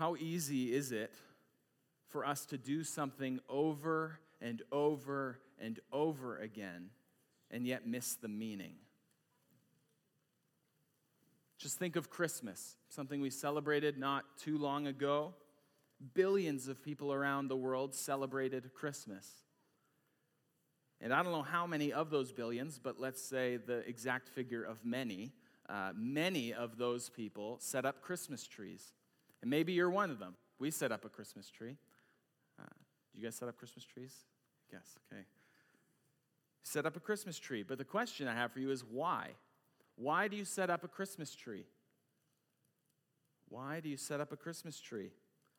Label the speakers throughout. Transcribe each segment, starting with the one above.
Speaker 1: How easy is it for us to do something over and over and over again and yet miss the meaning? Just think of Christmas, something we celebrated not too long ago. Billions of people around the world celebrated Christmas. And I don't know how many of those billions, but let's say the exact figure of many, uh, many of those people set up Christmas trees. And maybe you're one of them. We set up a Christmas tree. Uh, do you guys set up Christmas trees? Yes, okay. Set up a Christmas tree. But the question I have for you is why? Why do you set up a Christmas tree? Why do you set up a Christmas tree?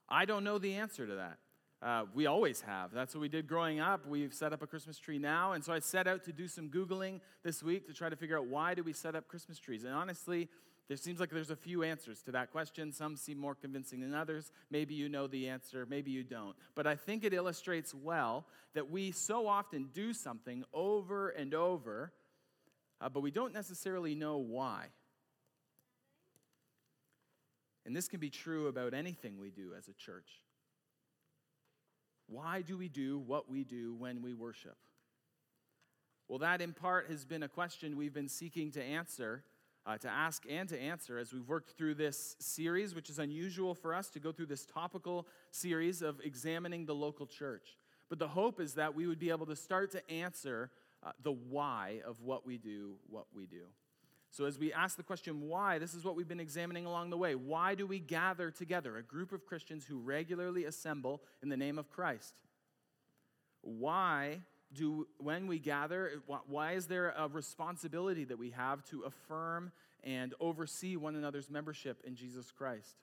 Speaker 1: I don't know the answer to that. Uh, we always have. That's what we did growing up. We've set up a Christmas tree now. And so I set out to do some Googling this week to try to figure out why do we set up Christmas trees. And honestly, there seems like there's a few answers to that question. Some seem more convincing than others. Maybe you know the answer, maybe you don't. But I think it illustrates well that we so often do something over and over uh, but we don't necessarily know why. And this can be true about anything we do as a church. Why do we do what we do when we worship? Well, that in part has been a question we've been seeking to answer, uh, to ask and to answer as we've worked through this series, which is unusual for us to go through this topical series of examining the local church. But the hope is that we would be able to start to answer uh, the why of what we do, what we do. So, as we ask the question, why, this is what we've been examining along the way. Why do we gather together, a group of Christians who regularly assemble in the name of Christ? Why do, when we gather, why is there a responsibility that we have to affirm and oversee one another's membership in Jesus Christ?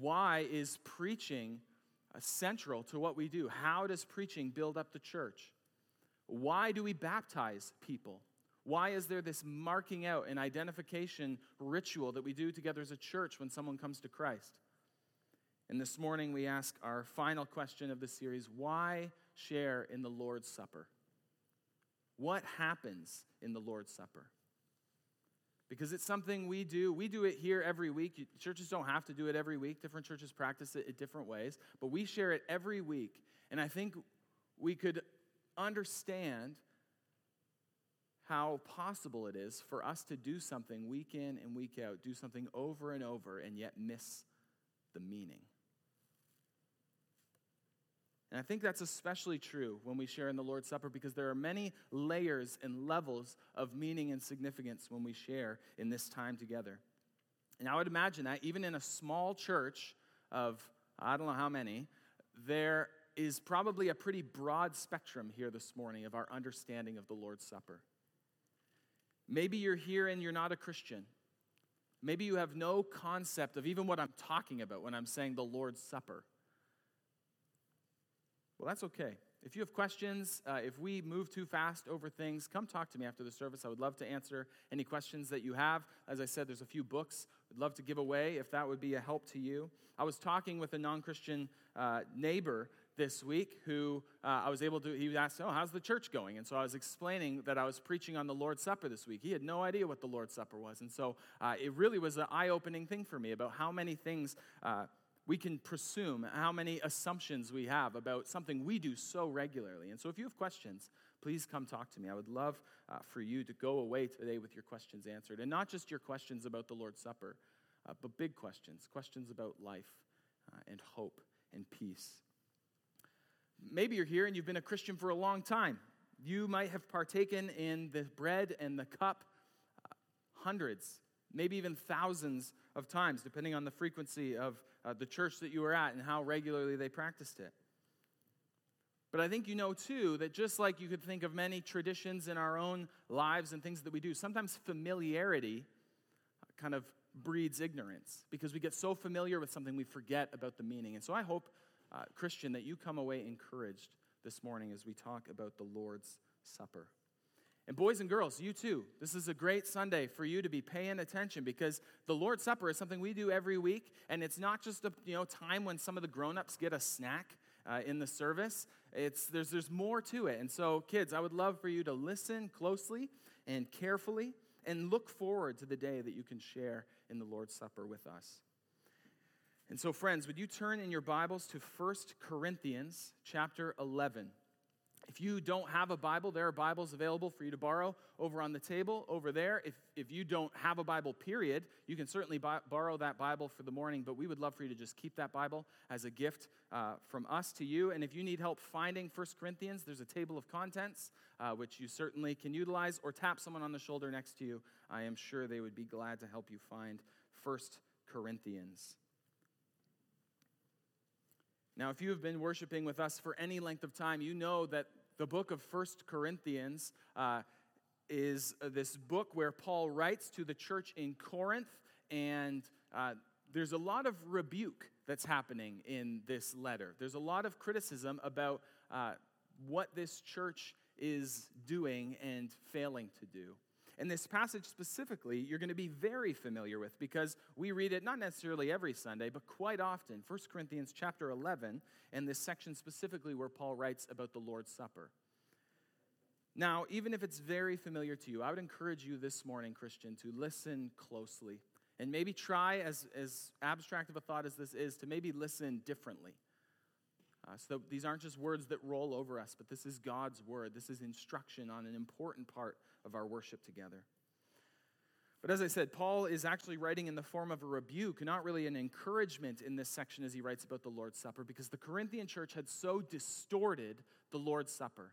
Speaker 1: Why is preaching uh, central to what we do? How does preaching build up the church? Why do we baptize people? Why is there this marking out and identification ritual that we do together as a church when someone comes to Christ? And this morning we ask our final question of the series why share in the Lord's Supper? What happens in the Lord's Supper? Because it's something we do. We do it here every week. Churches don't have to do it every week. Different churches practice it in different ways, but we share it every week. And I think we could understand how possible it is for us to do something week in and week out, do something over and over, and yet miss the meaning. And I think that's especially true when we share in the Lord's Supper because there are many layers and levels of meaning and significance when we share in this time together. And I would imagine that even in a small church of, I don't know how many, there is probably a pretty broad spectrum here this morning of our understanding of the Lord's Supper. Maybe you're here and you're not a Christian. Maybe you have no concept of even what I'm talking about when I'm saying the Lord's Supper. Well, that's okay. If you have questions, uh, if we move too fast over things, come talk to me after the service. I would love to answer any questions that you have. As I said, there's a few books I'd love to give away if that would be a help to you. I was talking with a non Christian uh, neighbor this week who uh, I was able to, he asked, Oh, how's the church going? And so I was explaining that I was preaching on the Lord's Supper this week. He had no idea what the Lord's Supper was. And so uh, it really was an eye opening thing for me about how many things uh, we can presume, how many assumptions we have about something we do so regularly. And so if you have questions, please come talk to me. I would love uh, for you to go away today with your questions answered. And not just your questions about the Lord's Supper, uh, but big questions, questions about life uh, and hope and peace. Maybe you're here and you've been a Christian for a long time. You might have partaken in the bread and the cup uh, hundreds, maybe even thousands of times, depending on the frequency of uh, the church that you were at and how regularly they practiced it. But I think you know too that just like you could think of many traditions in our own lives and things that we do, sometimes familiarity kind of breeds ignorance because we get so familiar with something we forget about the meaning. And so I hope uh, Christian, that you come away encouraged this morning as we talk about the Lord's Supper. And boys and girls, you too, this is a great Sunday for you to be paying attention because the Lord's Supper is something we do every week, and it's not just a you know, time when some of the grown-ups get a snack uh, in the service. It's, there's, there's more to it. And so, kids, I would love for you to listen closely and carefully and look forward to the day that you can share in the Lord's Supper with us. And so, friends, would you turn in your Bibles to 1 Corinthians chapter 11? If you don't have a Bible, there are Bibles available for you to borrow over on the table over there. If, if you don't have a Bible, period, you can certainly buy, borrow that Bible for the morning, but we would love for you to just keep that Bible as a gift uh, from us to you. And if you need help finding 1 Corinthians, there's a table of contents, uh, which you certainly can utilize, or tap someone on the shoulder next to you. I am sure they would be glad to help you find 1 Corinthians. Now, if you have been worshiping with us for any length of time, you know that the book of First Corinthians uh, is uh, this book where Paul writes to the church in Corinth, and uh, there's a lot of rebuke that's happening in this letter. There's a lot of criticism about uh, what this church is doing and failing to do. And this passage specifically, you're going to be very familiar with because we read it not necessarily every Sunday, but quite often. 1 Corinthians chapter 11, and this section specifically where Paul writes about the Lord's Supper. Now, even if it's very familiar to you, I would encourage you this morning, Christian, to listen closely and maybe try, as, as abstract of a thought as this is, to maybe listen differently. Uh, so these aren't just words that roll over us, but this is God's word. This is instruction on an important part of our worship together. But as I said, Paul is actually writing in the form of a rebuke, not really an encouragement in this section as he writes about the Lord's Supper, because the Corinthian church had so distorted the Lord's Supper.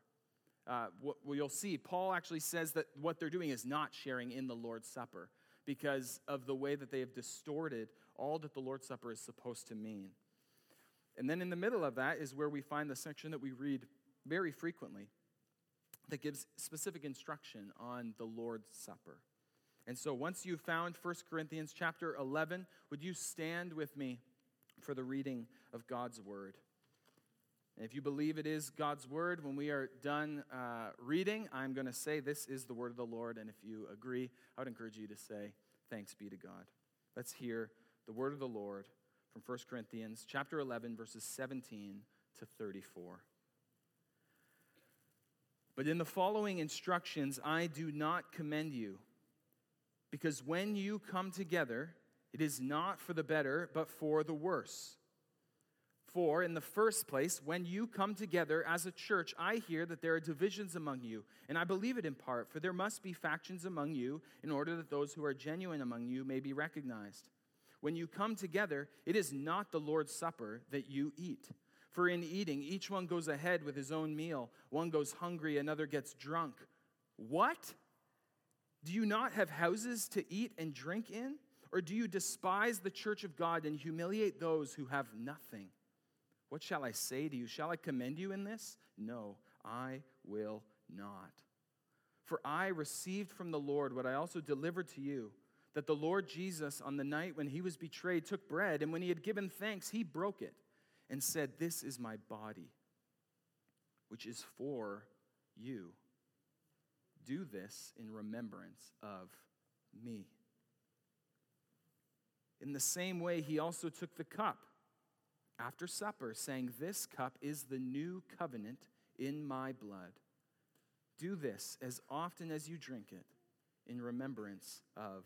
Speaker 1: Uh, you'll see, Paul actually says that what they're doing is not sharing in the Lord's Supper because of the way that they have distorted all that the Lord's Supper is supposed to mean. And then in the middle of that is where we find the section that we read very frequently that gives specific instruction on the Lord's Supper. And so once you've found 1 Corinthians chapter 11, would you stand with me for the reading of God's word? And if you believe it is God's word, when we are done uh, reading, I'm going to say, This is the word of the Lord. And if you agree, I would encourage you to say, Thanks be to God. Let's hear the word of the Lord from 1 Corinthians chapter 11, verses 17 to 34. But in the following instructions, I do not commend you, because when you come together, it is not for the better, but for the worse. For, in the first place, when you come together as a church, I hear that there are divisions among you, and I believe it in part, for there must be factions among you, in order that those who are genuine among you may be recognized. When you come together, it is not the Lord's Supper that you eat. For in eating, each one goes ahead with his own meal. One goes hungry, another gets drunk. What? Do you not have houses to eat and drink in? Or do you despise the church of God and humiliate those who have nothing? What shall I say to you? Shall I commend you in this? No, I will not. For I received from the Lord what I also delivered to you that the Lord Jesus, on the night when he was betrayed, took bread, and when he had given thanks, he broke it and said, This is my body, which is for you. Do this in remembrance of me. In the same way, he also took the cup after supper, saying, This cup is the new covenant in my blood. Do this as often as you drink it in remembrance of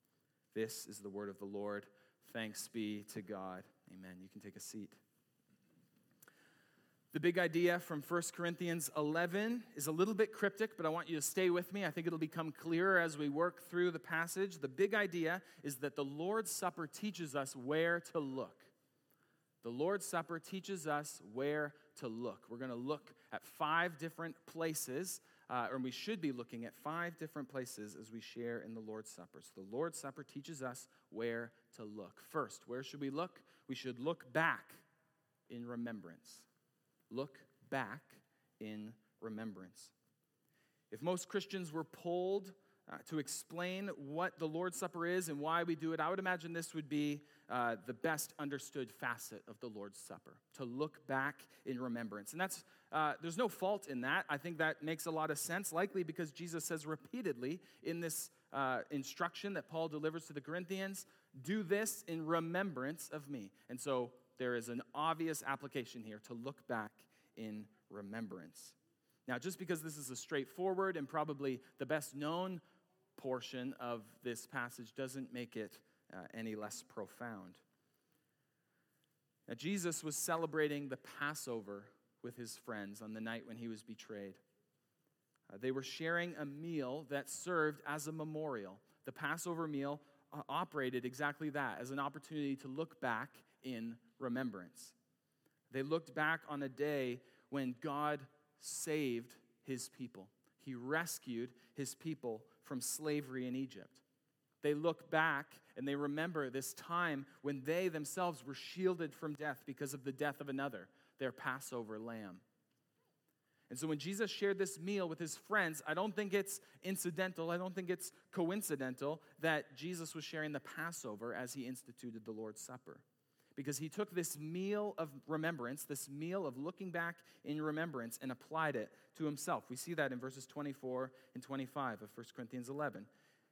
Speaker 1: This is the word of the Lord. Thanks be to God. Amen. You can take a seat. The big idea from 1 Corinthians 11 is a little bit cryptic, but I want you to stay with me. I think it'll become clearer as we work through the passage. The big idea is that the Lord's Supper teaches us where to look. The Lord's Supper teaches us where to look. We're going to look at five different places, uh, or we should be looking at five different places as we share in the Lord's Supper. So the Lord's Supper teaches us where to look. First, where should we look? We should look back in remembrance. Look back in remembrance. If most Christians were polled uh, to explain what the Lord's Supper is and why we do it, I would imagine this would be uh, the best understood facet of the Lord's Supper to look back in remembrance. And that's, uh, there's no fault in that. I think that makes a lot of sense, likely because Jesus says repeatedly in this uh, instruction that Paul delivers to the Corinthians do this in remembrance of me. And so there is an obvious application here to look back in remembrance. Now, just because this is a straightforward and probably the best known portion of this passage doesn't make it uh, any less profound. Now, Jesus was celebrating the Passover with his friends on the night when he was betrayed. Uh, they were sharing a meal that served as a memorial. The Passover meal uh, operated exactly that as an opportunity to look back in remembrance. They looked back on a day when God saved his people. He rescued his people from slavery in Egypt. They look back and they remember this time when they themselves were shielded from death because of the death of another, their Passover lamb. And so when Jesus shared this meal with his friends, I don't think it's incidental, I don't think it's coincidental that Jesus was sharing the Passover as he instituted the Lord's Supper because he took this meal of remembrance, this meal of looking back in remembrance, and applied it to himself. We see that in verses 24 and 25 of 1 Corinthians 11.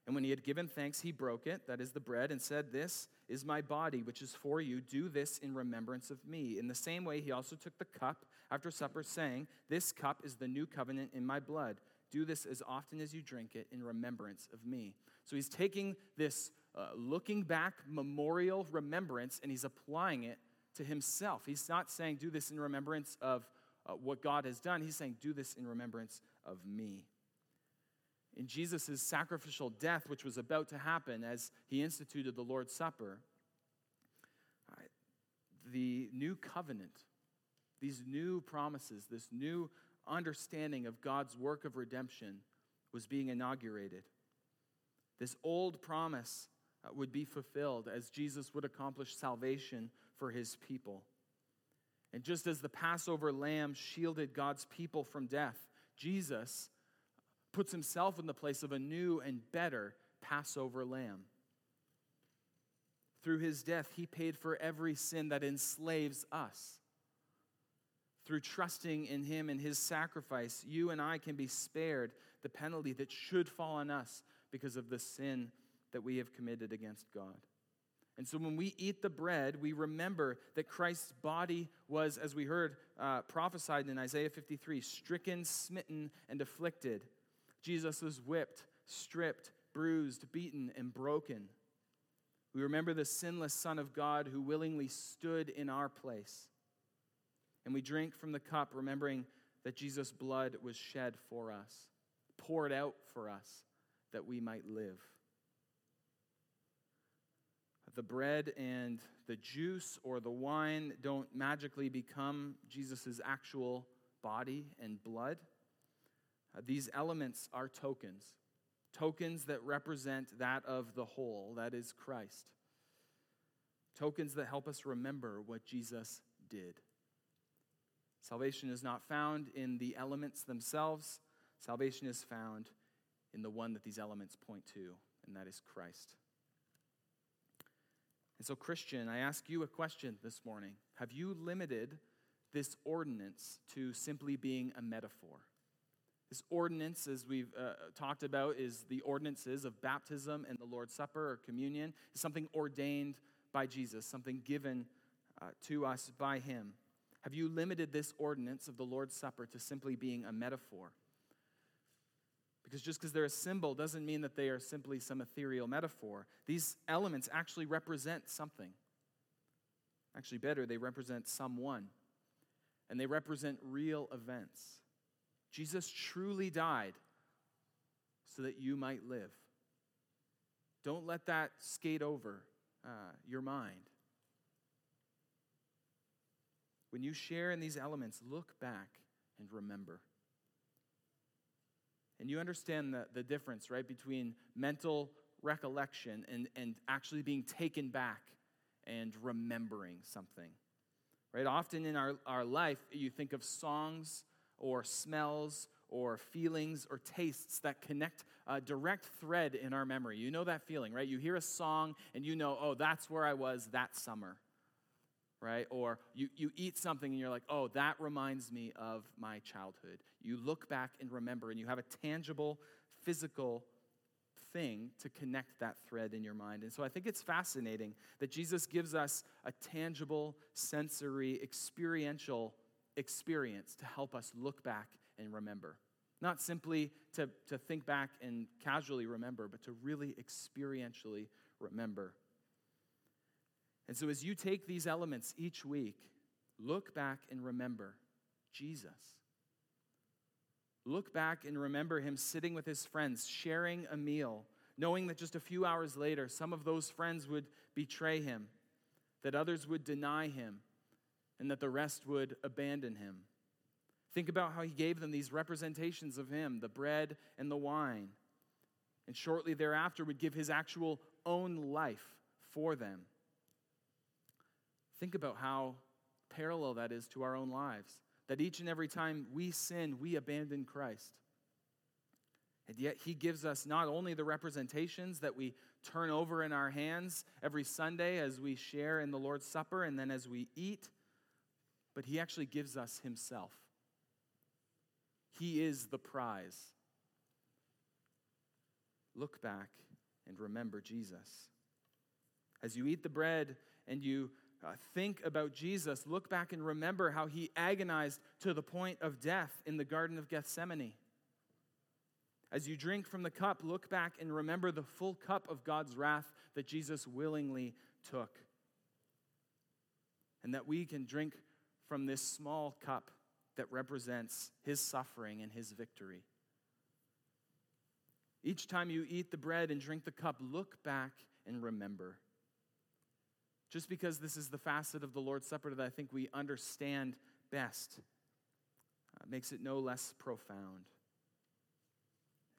Speaker 1: And when he had given thanks, he broke it, that is the bread, and said, This is my body, which is for you. Do this in remembrance of me. In the same way, he also took the cup after supper, saying, This cup is the new covenant in my blood. Do this as often as you drink it in remembrance of me. So he's taking this uh, looking back memorial remembrance and he's applying it to himself. He's not saying, do this in remembrance of uh, what God has done. He's saying, do this in remembrance of me. In Jesus' sacrificial death, which was about to happen as he instituted the Lord's Supper, the new covenant, these new promises, this new understanding of God's work of redemption was being inaugurated. This old promise Uh, would be fulfilled as Jesus would accomplish salvation for his people. And just as the Passover lamb shielded God's people from death, Jesus puts himself in the place of a new and better Passover lamb. Through his death, he paid for every sin that enslaves us. Through trusting in him and his sacrifice, you and I can be spared the penalty that should fall on us because of the sin that we have committed against God. And so when we eat the bread, we remember that Christ's body was, as we heard uh, prophesied in Isaiah 53, stricken, smitten, and afflicted. Jesus was whipped, stripped, bruised, beaten, and broken. We remember the sinless Son of God who willingly stood in our place. And we drink from the cup, remembering that Jesus' blood was shed for us, poured out for us, that we might live the bread and the juice or the wine don't magically become Jesus' actual body and blood. Uh, these elements are tokens, tokens that represent that of the whole, that is Christ. Tokens that help us remember what Jesus did. Salvation is not found in the elements themselves, salvation is found in the one that these elements point to, and that is Christ. And so, Christian, I ask you a question this morning. Have you limited this ordinance to simply being a metaphor? This ordinance, as we've uh, talked about, is the ordinances of baptism and the Lord's Supper or communion, something ordained by Jesus, something given uh, to us by Him. Have you limited this ordinance of the Lord's Supper to simply being a metaphor? Because just because they're a symbol doesn't mean that they are simply some ethereal metaphor. These elements actually represent something. Actually, better, they represent someone. And they represent real events. Jesus truly died so that you might live. Don't let that skate over uh, your mind. when you share in these elements, look back and remember. And you understand the, the difference, right, between mental recollection and, and actually being taken back and remembering something. Right? Often in our, our life, you think of songs or smells or feelings or tastes that connect a direct thread in our memory. You know that feeling, right? You hear a song and you know, oh, that's where I was that summer, right? Or you, you eat something and you're like, oh, that reminds me of my childhood. You look back and remember, and you have a tangible, physical thing to connect that thread in your mind. And so I think it's fascinating that Jesus gives us a tangible, sensory, experiential experience to help us look back and remember. Not simply to, to think back and casually remember, but to really experientially remember. And so, as you take these elements each week, look back and remember Jesus. Look back and remember him sitting with his friends, sharing a meal, knowing that just a few hours later, some of those friends would betray him, that others would deny him, and that the rest would abandon him. Think about how he gave them these representations of him, the bread and the wine, and shortly thereafter would give his actual own life for them. Think about how parallel that is to our own lives. That each and every time we sin, we abandon Christ. And yet, He gives us not only the representations that we turn over in our hands every Sunday as we share in the Lord's Supper and then as we eat, but He actually gives us Himself. He is the prize. Look back and remember Jesus. As you eat the bread and you uh, think about Jesus, look back and remember how he agonized to the point of death in the Garden of Gethsemane. As you drink from the cup, look back and remember the full cup of God's wrath that Jesus willingly took. And that we can drink from this small cup that represents his suffering and his victory. Each time you eat the bread and drink the cup, look back and remember. Just because this is the facet of the Lord's Supper that I think we understand best uh, makes it no less profound.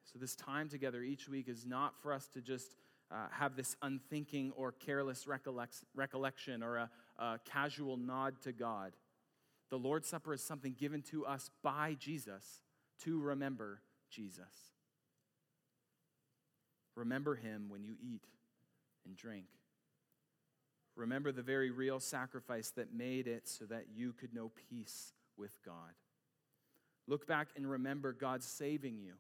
Speaker 1: So, this time together each week is not for us to just uh, have this unthinking or careless recollection or a, a casual nod to God. The Lord's Supper is something given to us by Jesus to remember Jesus. Remember him when you eat and drink. Remember the very real sacrifice that made it so that you could know peace with God. Look back and remember God saving you.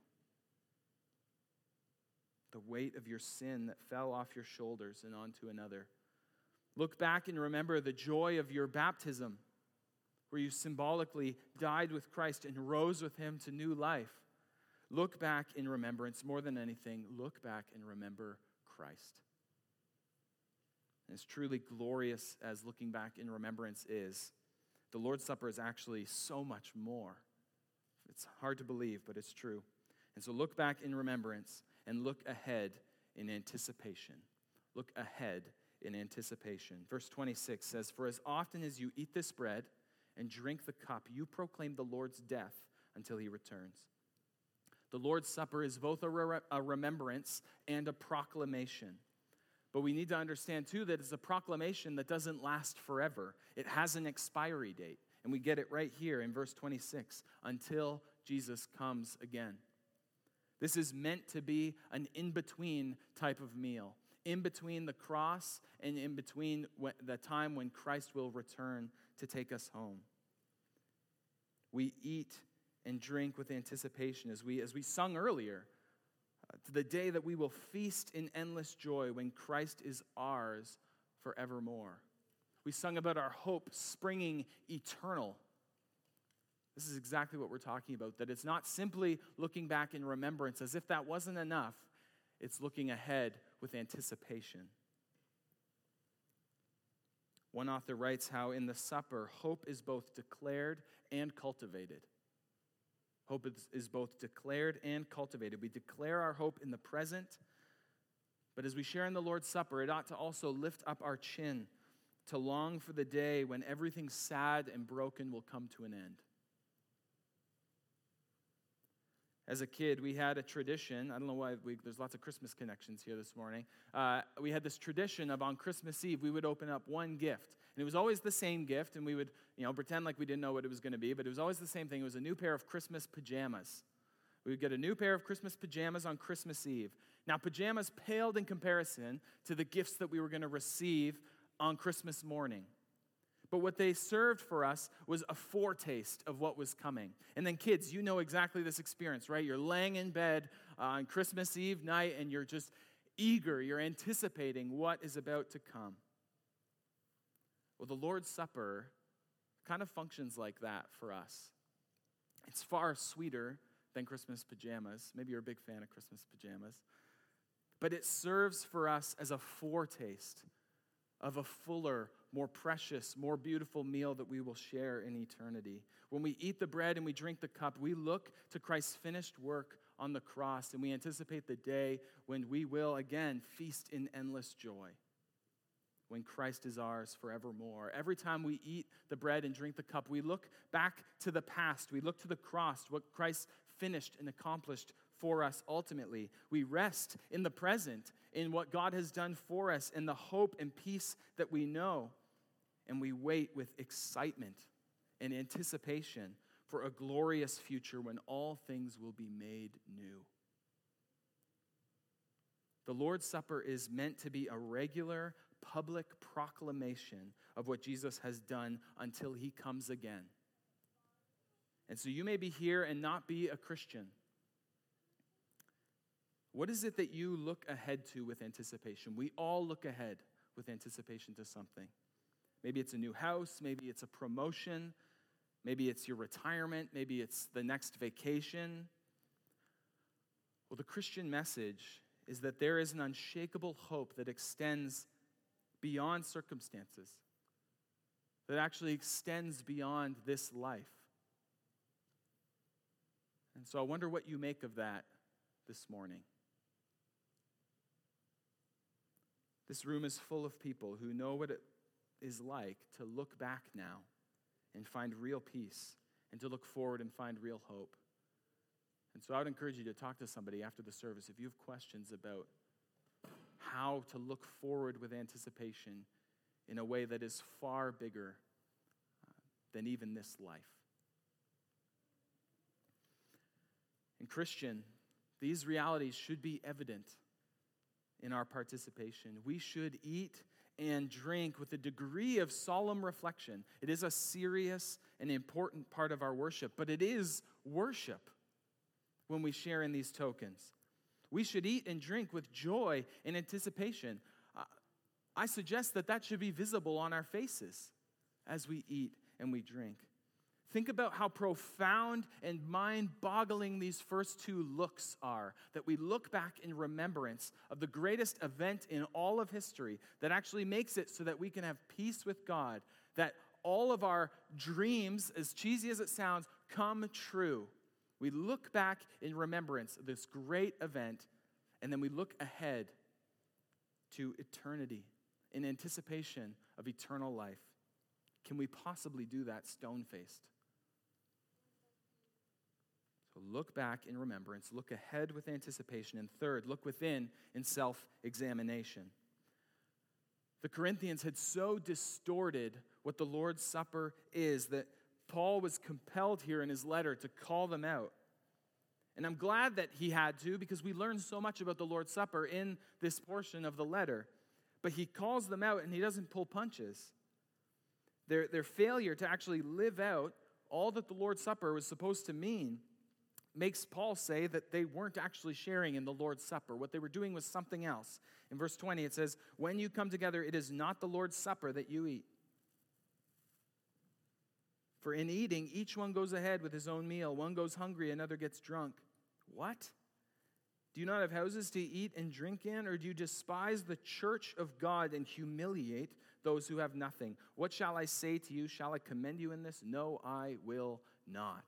Speaker 1: The weight of your sin that fell off your shoulders and onto another. Look back and remember the joy of your baptism where you symbolically died with Christ and rose with him to new life. Look back in remembrance more than anything. Look back and remember Christ. As truly glorious as looking back in remembrance is, the Lord's Supper is actually so much more. It's hard to believe, but it's true. And so look back in remembrance and look ahead in anticipation. Look ahead in anticipation. Verse 26 says, For as often as you eat this bread, and drink the cup, you proclaim the Lord's death until he returns. The Lord's Supper is both a, re- a, remembrance and a proclamation. But we need to understand, too, that it's a proclamation that doesn't last forever. It has an expiry date. And we get it right here in verse 26 until Jesus comes again. This is meant to be an in between type of meal, in between the cross and in between the time when Christ will return to take us home. We eat and drink with anticipation as we, as we sung earlier, to the day that we will feast in endless joy when Christ is ours forevermore. We sung about our hope springing eternal. This is exactly what we're talking about that it's not simply looking back in remembrance as if that wasn't enough, it's looking ahead with anticipation. One author writes how in the supper, hope is both declared and cultivated. Hope is, is both declared and cultivated. We declare our hope in the present, but as we share in the Lord's Supper, it ought to also lift up our chin to long for the day when everything sad and broken will come to an end. As a kid, we had a tradition. I don't know why we, there's lots of Christmas connections here this morning. Uh, we had this tradition of on Christmas Eve, we would open up one gift. And it was always the same gift, and we would you know, pretend like we didn't know what it was going to be, but it was always the same thing. It was a new pair of Christmas pajamas. We would get a new pair of Christmas pajamas on Christmas Eve. Now, pajamas paled in comparison to the gifts that we were going to receive on Christmas morning. But what they served for us was a foretaste of what was coming. And then, kids, you know exactly this experience, right? You're laying in bed uh, on Christmas Eve night and you're just eager, you're anticipating what is about to come. Well, the Lord's Supper kind of functions like that for us. It's far sweeter than Christmas pajamas. Maybe you're a big fan of Christmas pajamas. But it serves for us as a foretaste of a fuller, more precious, more beautiful meal that we will share in eternity. When we eat the bread and we drink the cup, we look to Christ's finished work on the cross and we anticipate the day when we will again feast in endless joy. When Christ is ours forevermore. Every time we eat the bread and drink the cup, we look back to the past. We look to the cross, what Christ finished and accomplished for us ultimately. We rest in the present, in what God has done for us, in the hope and peace that we know. And we wait with excitement and anticipation for a glorious future when all things will be made new. The Lord's Supper is meant to be a regular public proclamation of what Jesus has done until he comes again. And so you may be here and not be a Christian. What is it that you look ahead to with anticipation? We all look ahead with anticipation to something. Maybe it's a new house, maybe it's a promotion, maybe it's your retirement, maybe it's the next vacation. Well, the Christian message is that there is an unshakable hope that extends beyond circumstances, that actually extends beyond this life. And so I wonder what you make of that this morning. This room is full of people who know what it is like to look back now and find real peace and to look forward and find real hope. And so I would encourage you to talk to somebody after the service if you have questions about how to look forward with anticipation in a way that is far bigger uh, than even this life. And, Christian, these realities should be evident in our participation. We should eat and drink with a degree of solemn reflection. It is a serious and important part of our worship, but it is worship when we share in these tokens. We should eat and drink with joy and anticipation. I suggest that that should be visible on our faces as we eat and we drink. Think about how profound and mind boggling these first two looks are. That we look back in remembrance of the greatest event in all of history that actually makes it so that we can have peace with God. That all of our dreams, as cheesy as it sounds, come true. We look back in remembrance of this great event, and then we look ahead to eternity in anticipation of eternal life. Can we possibly do that stone faced? So look back in remembrance, look ahead with anticipation, and third, look within in self examination. The Corinthians had so distorted what the Lord's Supper is that Paul was compelled here in his letter to call them out. And I'm glad that he had to because we learn so much about the Lord's Supper in this portion of the letter. But he calls them out and he doesn't pull punches. Their, their failure to actually live out all that the Lord's Supper was supposed to mean makes Paul say that they weren't actually sharing in the Lord's Supper. What they were doing was something else. In verse 20, it says, When you come together, it is not the Lord's Supper that you eat. For in eating, each one goes ahead with his own meal. One goes hungry, another gets drunk. What? Do you not have houses to eat and drink in? Or do you despise the church of God and humiliate those who have nothing? What shall I say to you? Shall I commend you in this? No, I will not.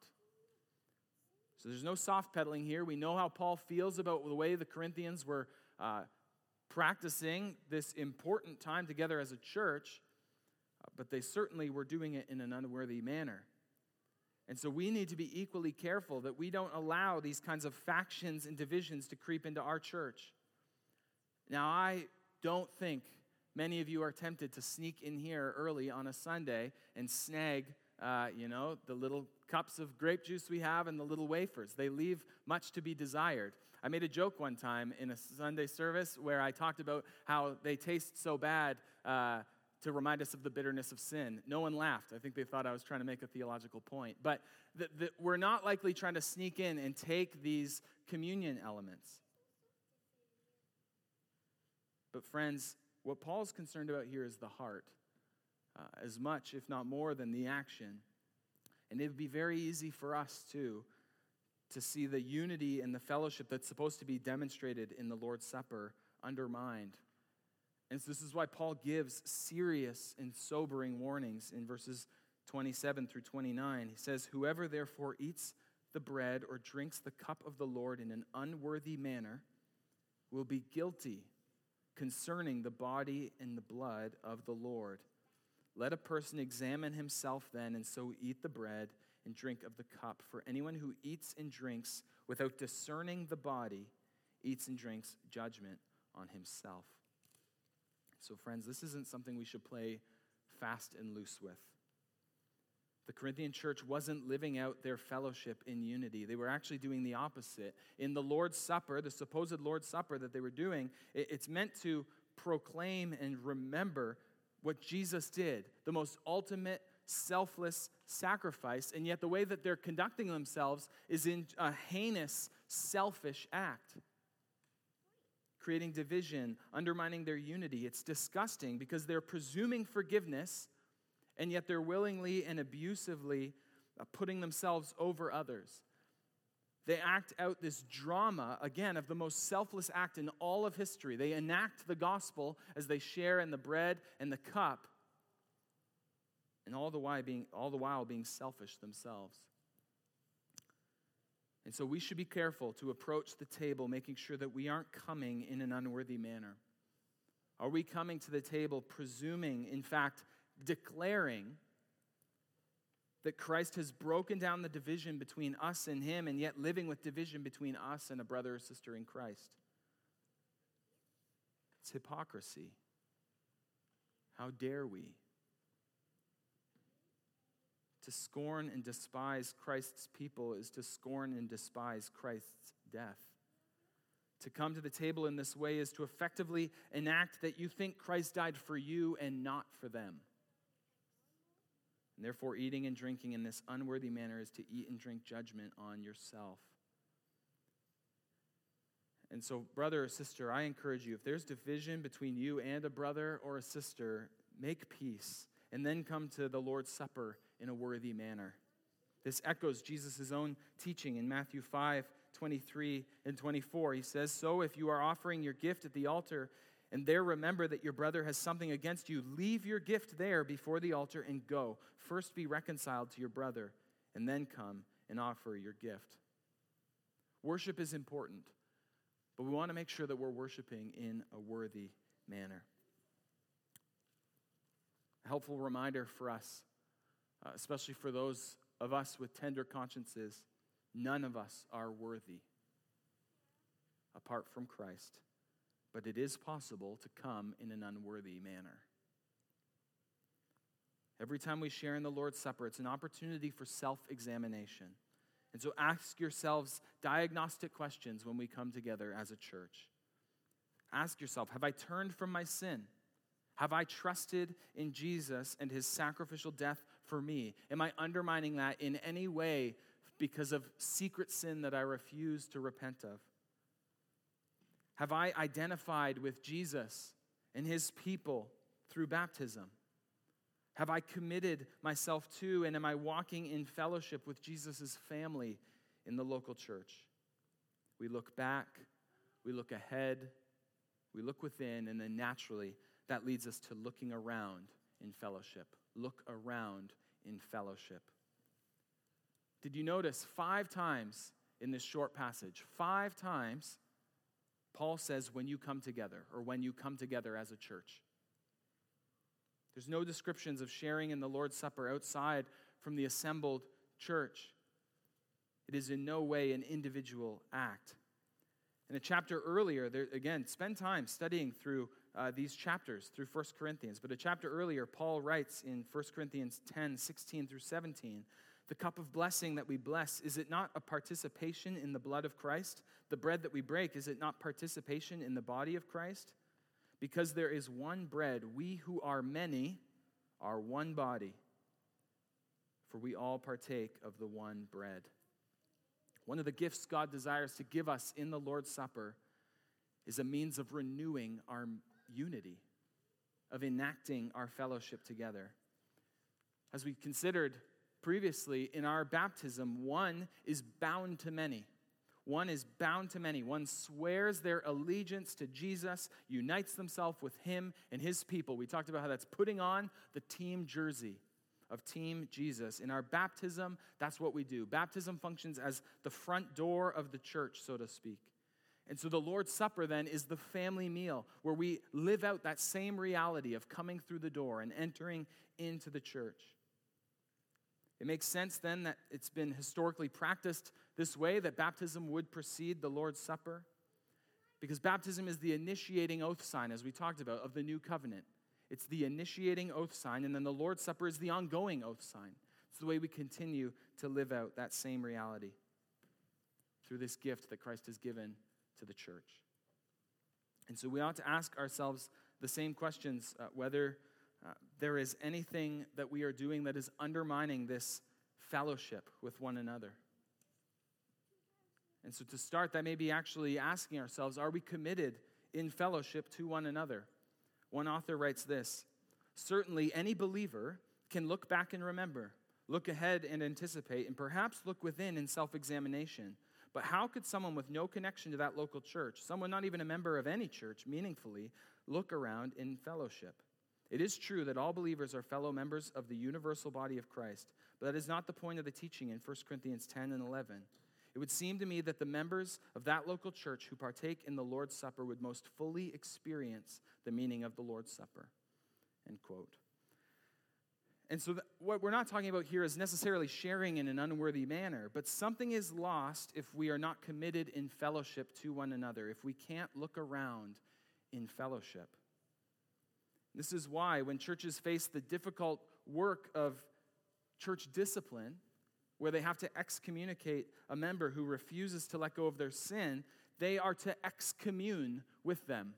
Speaker 1: So there's no soft pedaling here. We know how Paul feels about the way the Corinthians were uh, practicing this important time together as a church. But they certainly were doing it in an unworthy manner. And so we need to be equally careful that we don't allow these kinds of factions and divisions to creep into our church. Now, I don't think many of you are tempted to sneak in here early on a Sunday and snag, uh, you know, the little cups of grape juice we have and the little wafers. They leave much to be desired. I made a joke one time in a Sunday service where I talked about how they taste so bad. Uh, to remind us of the bitterness of sin. No one laughed. I think they thought I was trying to make a theological point. But the, the, we're not likely trying to sneak in and take these communion elements. But, friends, what Paul's concerned about here is the heart, uh, as much, if not more, than the action. And it would be very easy for us, too, to see the unity and the fellowship that's supposed to be demonstrated in the Lord's Supper undermined. And so this is why Paul gives serious and sobering warnings in verses 27 through 29. He says, Whoever therefore eats the bread or drinks the cup of the Lord in an unworthy manner will be guilty concerning the body and the blood of the Lord. Let a person examine himself then, and so eat the bread and drink of the cup. For anyone who eats and drinks without discerning the body eats and drinks judgment on himself. So, friends, this isn't something we should play fast and loose with. The Corinthian church wasn't living out their fellowship in unity. They were actually doing the opposite. In the Lord's Supper, the supposed Lord's Supper that they were doing, it's meant to proclaim and remember what Jesus did, the most ultimate selfless sacrifice, and yet the way that they're conducting themselves is in a heinous, selfish act. Creating division, undermining their unity. It's disgusting because they're presuming forgiveness and yet they're willingly and abusively uh, putting themselves over others. They act out this drama, again, of the most selfless act in all of history. They enact the gospel as they share in the bread and the cup, and all the while being, all the while being selfish themselves. And so we should be careful to approach the table, making sure that we aren't coming in an unworthy manner. Are we coming to the table presuming, in fact, declaring that Christ has broken down the division between us and him, and yet living with division between us and a brother or sister in Christ. It's hypocrisy. How dare we? To scorn and despise Christ's people is to scorn and despise Christ's death. To come to the table in this way is to effectively enact that you think Christ died for you and not for them. And therefore, eating and drinking in this unworthy manner is to eat and drink judgment on yourself. And so, brother or sister, I encourage you if there's division between you and a brother or a sister, make peace and then come to the Lord's Supper in a worthy manner. This echoes Jesus' own teaching in Matthew 5 23 and 24. He says, So if you are offering your gift at the altar, and there remember that your brother has something against you, leave your gift there before the altar and go. First be reconciled to your brother, and then come and offer your gift. Worship is important, but we want to make sure that we're worshiping in a worthy manner. A helpful reminder for us, uh, especially for those of us with tender consciences none of us are worthy apart from Christ but it is possible to come in an unworthy manner. Every time we share in the Lord's Supper, it's an opportunity for self examination. And so ask yourselves diagnostic questions when we come together as a church. Ask yourself Have I turned from my sin? Have I trusted in Jesus and his sacrificial death for me? Am I undermining that in any way because of secret sin that I refuse to repent of? Have I identified with Jesus and his people through baptism? Have I committed myself to and am I walking in fellowship with Jesus' family in the local church? We look back, we look ahead, we look within, and then naturally that leads us to looking around in fellowship. Look around in fellowship. Did you notice five times in this short passage? Five times Paul says, when you come together, or when you come together as a church. There's no descriptions of sharing in the Lord's Supper outside from the assembled church. It is in no way an individual act. In a chapter earlier, there, again, spend time studying through uh, these chapters, through 1 Corinthians. But a chapter earlier, Paul writes in 1 Corinthians 10 16 through 17 the cup of blessing that we bless, is it not a participation in the blood of Christ? The bread that we break, is it not participation in the body of Christ? Because there is one bread, we who are many are one body, for we all partake of the one bread. One of the gifts God desires to give us in the Lord's Supper is a means of renewing our unity, of enacting our fellowship together. As we considered previously, in our baptism, one is bound to many. One is bound to many. One swears their allegiance to Jesus, unites themselves with him and his people. We talked about how that's putting on the team jersey of Team Jesus. In our baptism, that's what we do. Baptism functions as the front door of the church, so to speak. And so the Lord's Supper then is the family meal where we live out that same reality of coming through the door and entering into the church. It makes sense then that it's been historically practiced this way that baptism would precede the Lord's Supper. Because baptism is the initiating oath sign, as we talked about, of the new covenant. It's the initiating oath sign, and then the Lord's Supper is the ongoing oath sign. It's the way we continue to live out that same reality through this gift that Christ has given to the church. And so we ought to ask ourselves the same questions uh, whether uh, there is anything that we are doing that is undermining this fellowship with one another. And so to start, that may be actually asking ourselves are we committed in fellowship to one another? One author writes this Certainly, any believer can look back and remember, look ahead and anticipate, and perhaps look within in self examination. But how could someone with no connection to that local church, someone not even a member of any church, meaningfully look around in fellowship? It is true that all believers are fellow members of the universal body of Christ, but that is not the point of the teaching in 1 Corinthians 10 and 11. It would seem to me that the members of that local church who partake in the Lord's Supper would most fully experience the meaning of the Lord's Supper. End quote. And so, what we're not talking about here is necessarily sharing in an unworthy manner, but something is lost if we are not committed in fellowship to one another, if we can't look around in fellowship. This is why, when churches face the difficult work of church discipline, where they have to excommunicate a member who refuses to let go of their sin, they are to excommune with them.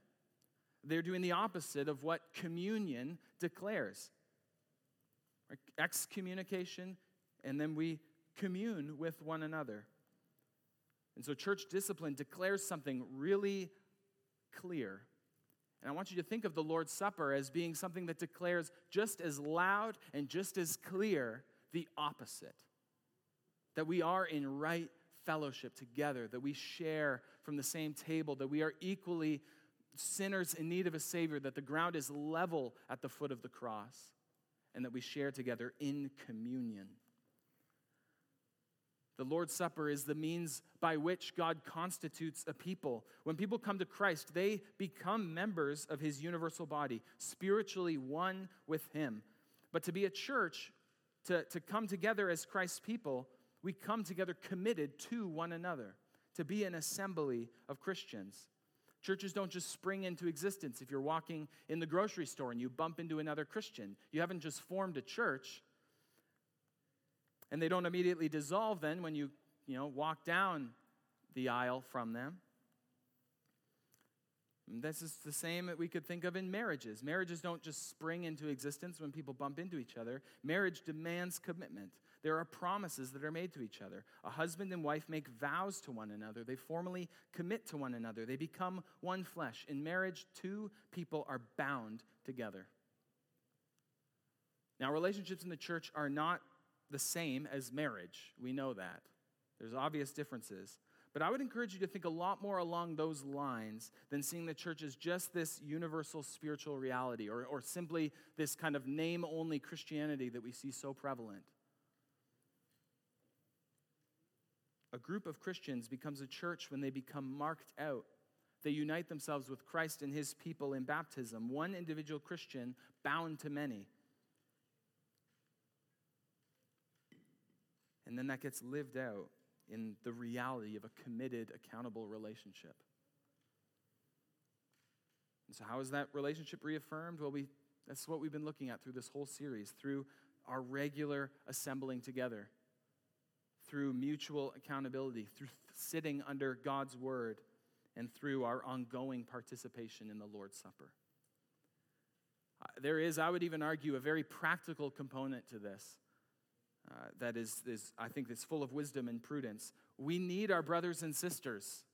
Speaker 1: They're doing the opposite of what communion declares excommunication, and then we commune with one another. And so, church discipline declares something really clear. And I want you to think of the Lord's Supper as being something that declares just as loud and just as clear the opposite that we are in right fellowship together, that we share from the same table, that we are equally sinners in need of a Savior, that the ground is level at the foot of the cross, and that we share together in communion. The Lord's Supper is the means by which God constitutes a people. When people come to Christ, they become members of his universal body, spiritually one with him. But to be a church, to, to come together as Christ's people, we come together committed to one another, to be an assembly of Christians. Churches don't just spring into existence. If you're walking in the grocery store and you bump into another Christian, you haven't just formed a church. And they don't immediately dissolve then when you, you know, walk down the aisle from them. This is the same that we could think of in marriages. Marriages don't just spring into existence when people bump into each other. Marriage demands commitment. There are promises that are made to each other. A husband and wife make vows to one another. They formally commit to one another. They become one flesh. In marriage, two people are bound together. Now, relationships in the church are not the same as marriage. We know that. There's obvious differences. But I would encourage you to think a lot more along those lines than seeing the church as just this universal spiritual reality or, or simply this kind of name only Christianity that we see so prevalent. A group of Christians becomes a church when they become marked out They unite themselves with Christ and his people in baptism, one individual Christian bound to many. And then that gets lived out in the reality of a committed, accountable relationship. And so, how is that relationship reaffirmed? Well, we, that's what we've been looking at through this whole series, through our regular assembling together, through mutual accountability, through sitting under God's word, and through our ongoing participation in the Lord's Supper. Uh, there is, I would even argue, a very practical component to this. Uh, that is, is, I think, is full of wisdom and prudence. We need our brothers and sisters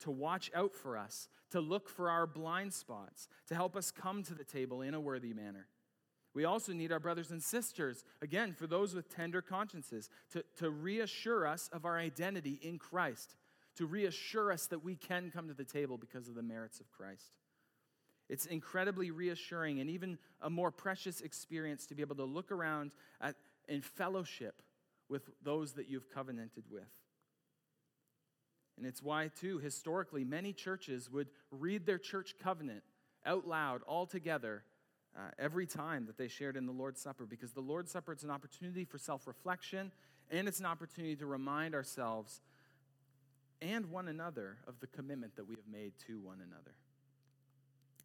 Speaker 1: to watch out for us, to look for our blind spots, to help us come to the table in a worthy manner. We also need our brothers and sisters, again, for those with tender consciences, to, to reassure us of our identity in Christ, to reassure us that we can come to the table because of the merits of Christ. It's incredibly reassuring and even a more precious experience to be able to look around at, in fellowship with those that you've covenanted with. And it's why, too, historically, many churches would read their church covenant out loud, all together, uh, every time that they shared in the Lord's Supper, because the Lord's Supper is an opportunity for self reflection and it's an opportunity to remind ourselves and one another of the commitment that we have made to one another.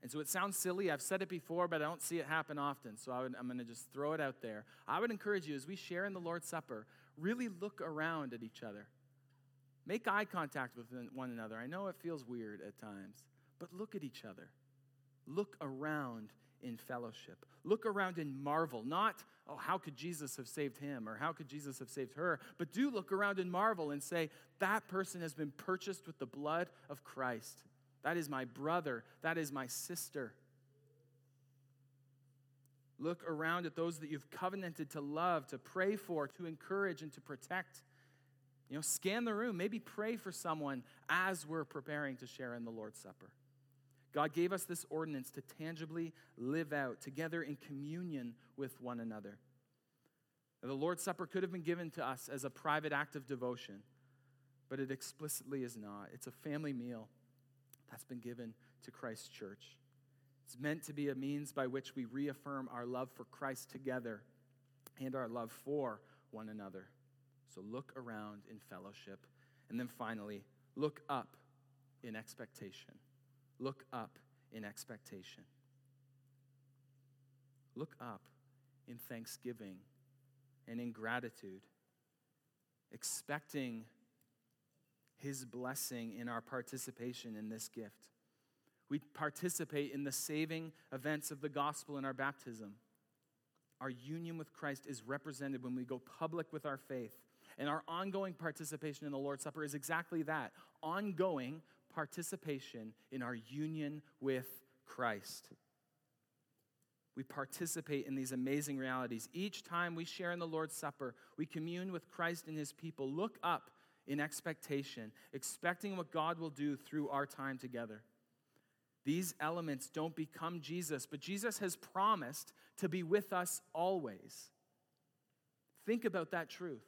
Speaker 1: And so it sounds silly. I've said it before, but I don't see it happen often. So I am going to just throw it out there. I would encourage you as we share in the Lord's Supper, really look around at each other. Make eye contact with one another. I know it feels weird at times, but look at each other. Look around in fellowship. Look around and marvel. Not, oh, how could Jesus have saved him or how could Jesus have saved her? But do look around and marvel and say, that person has been purchased with the blood of Christ. That is my brother. That is my sister. Look around at those that you've covenanted to love, to pray for, to encourage, and to protect. You know, scan the room. Maybe pray for someone as we're preparing to share in the Lord's Supper. God gave us this ordinance to tangibly live out together in communion with one another. Now, the Lord's Supper could have been given to us as a private act of devotion, but it explicitly is not. It's a family meal that's been given to Christ's church. It's meant to be a means by which we reaffirm our love for Christ together and our love for one another. So look around in fellowship. And then finally, look up in expectation. Look up in expectation. Look up in thanksgiving and in gratitude, expecting His blessing in our participation in this gift. We participate in the saving events of the gospel in our baptism. Our union with Christ is represented when we go public with our faith and our ongoing participation in the Lord's Supper is exactly that ongoing participation in our union with Christ. We participate in these amazing realities. Each time we share in the Lord's Supper, we commune with Christ and his people. Look up in expectation, expecting what God will do through our time together. These elements don't become Jesus, but Jesus has promised to be with us always. Think about that truth.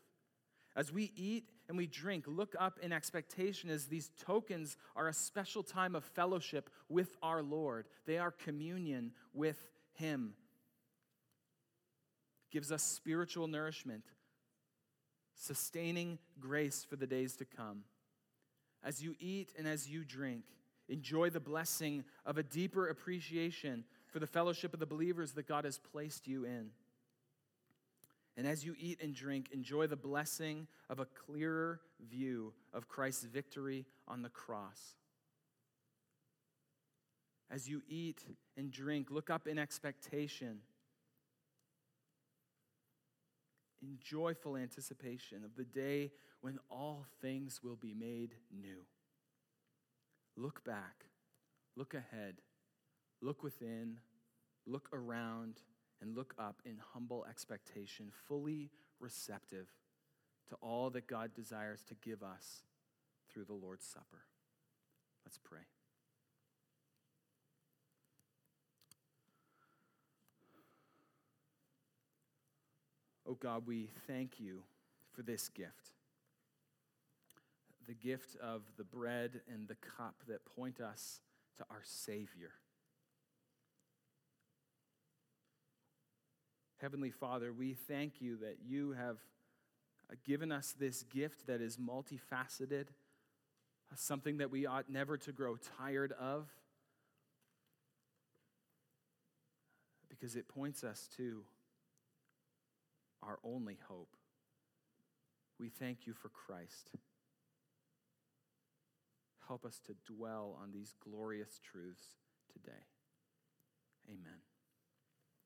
Speaker 1: As we eat and we drink, look up in expectation as these tokens are a special time of fellowship with our Lord. They are communion with Him. Gives us spiritual nourishment, sustaining grace for the days to come. As you eat and as you drink, enjoy the blessing of a deeper appreciation for the fellowship of the believers that God has placed you in. And as you eat and drink, enjoy the blessing of a clearer view of Christ's victory on the cross. As you eat and drink, look up in expectation, in joyful anticipation of the day when all things will be made new. Look back, look ahead, look within, look around and look up in humble expectation, fully receptive to all that God desires to give us through the Lord's Supper. Let's pray. Oh God, we thank you for this gift the gift of the bread and the cup that point us to our Savior. Heavenly Father, we thank you that you have given us this gift that is multifaceted, something that we ought never to grow tired of, because it points us to our only hope. We thank you for Christ. Help us to dwell on these glorious truths today. Amen.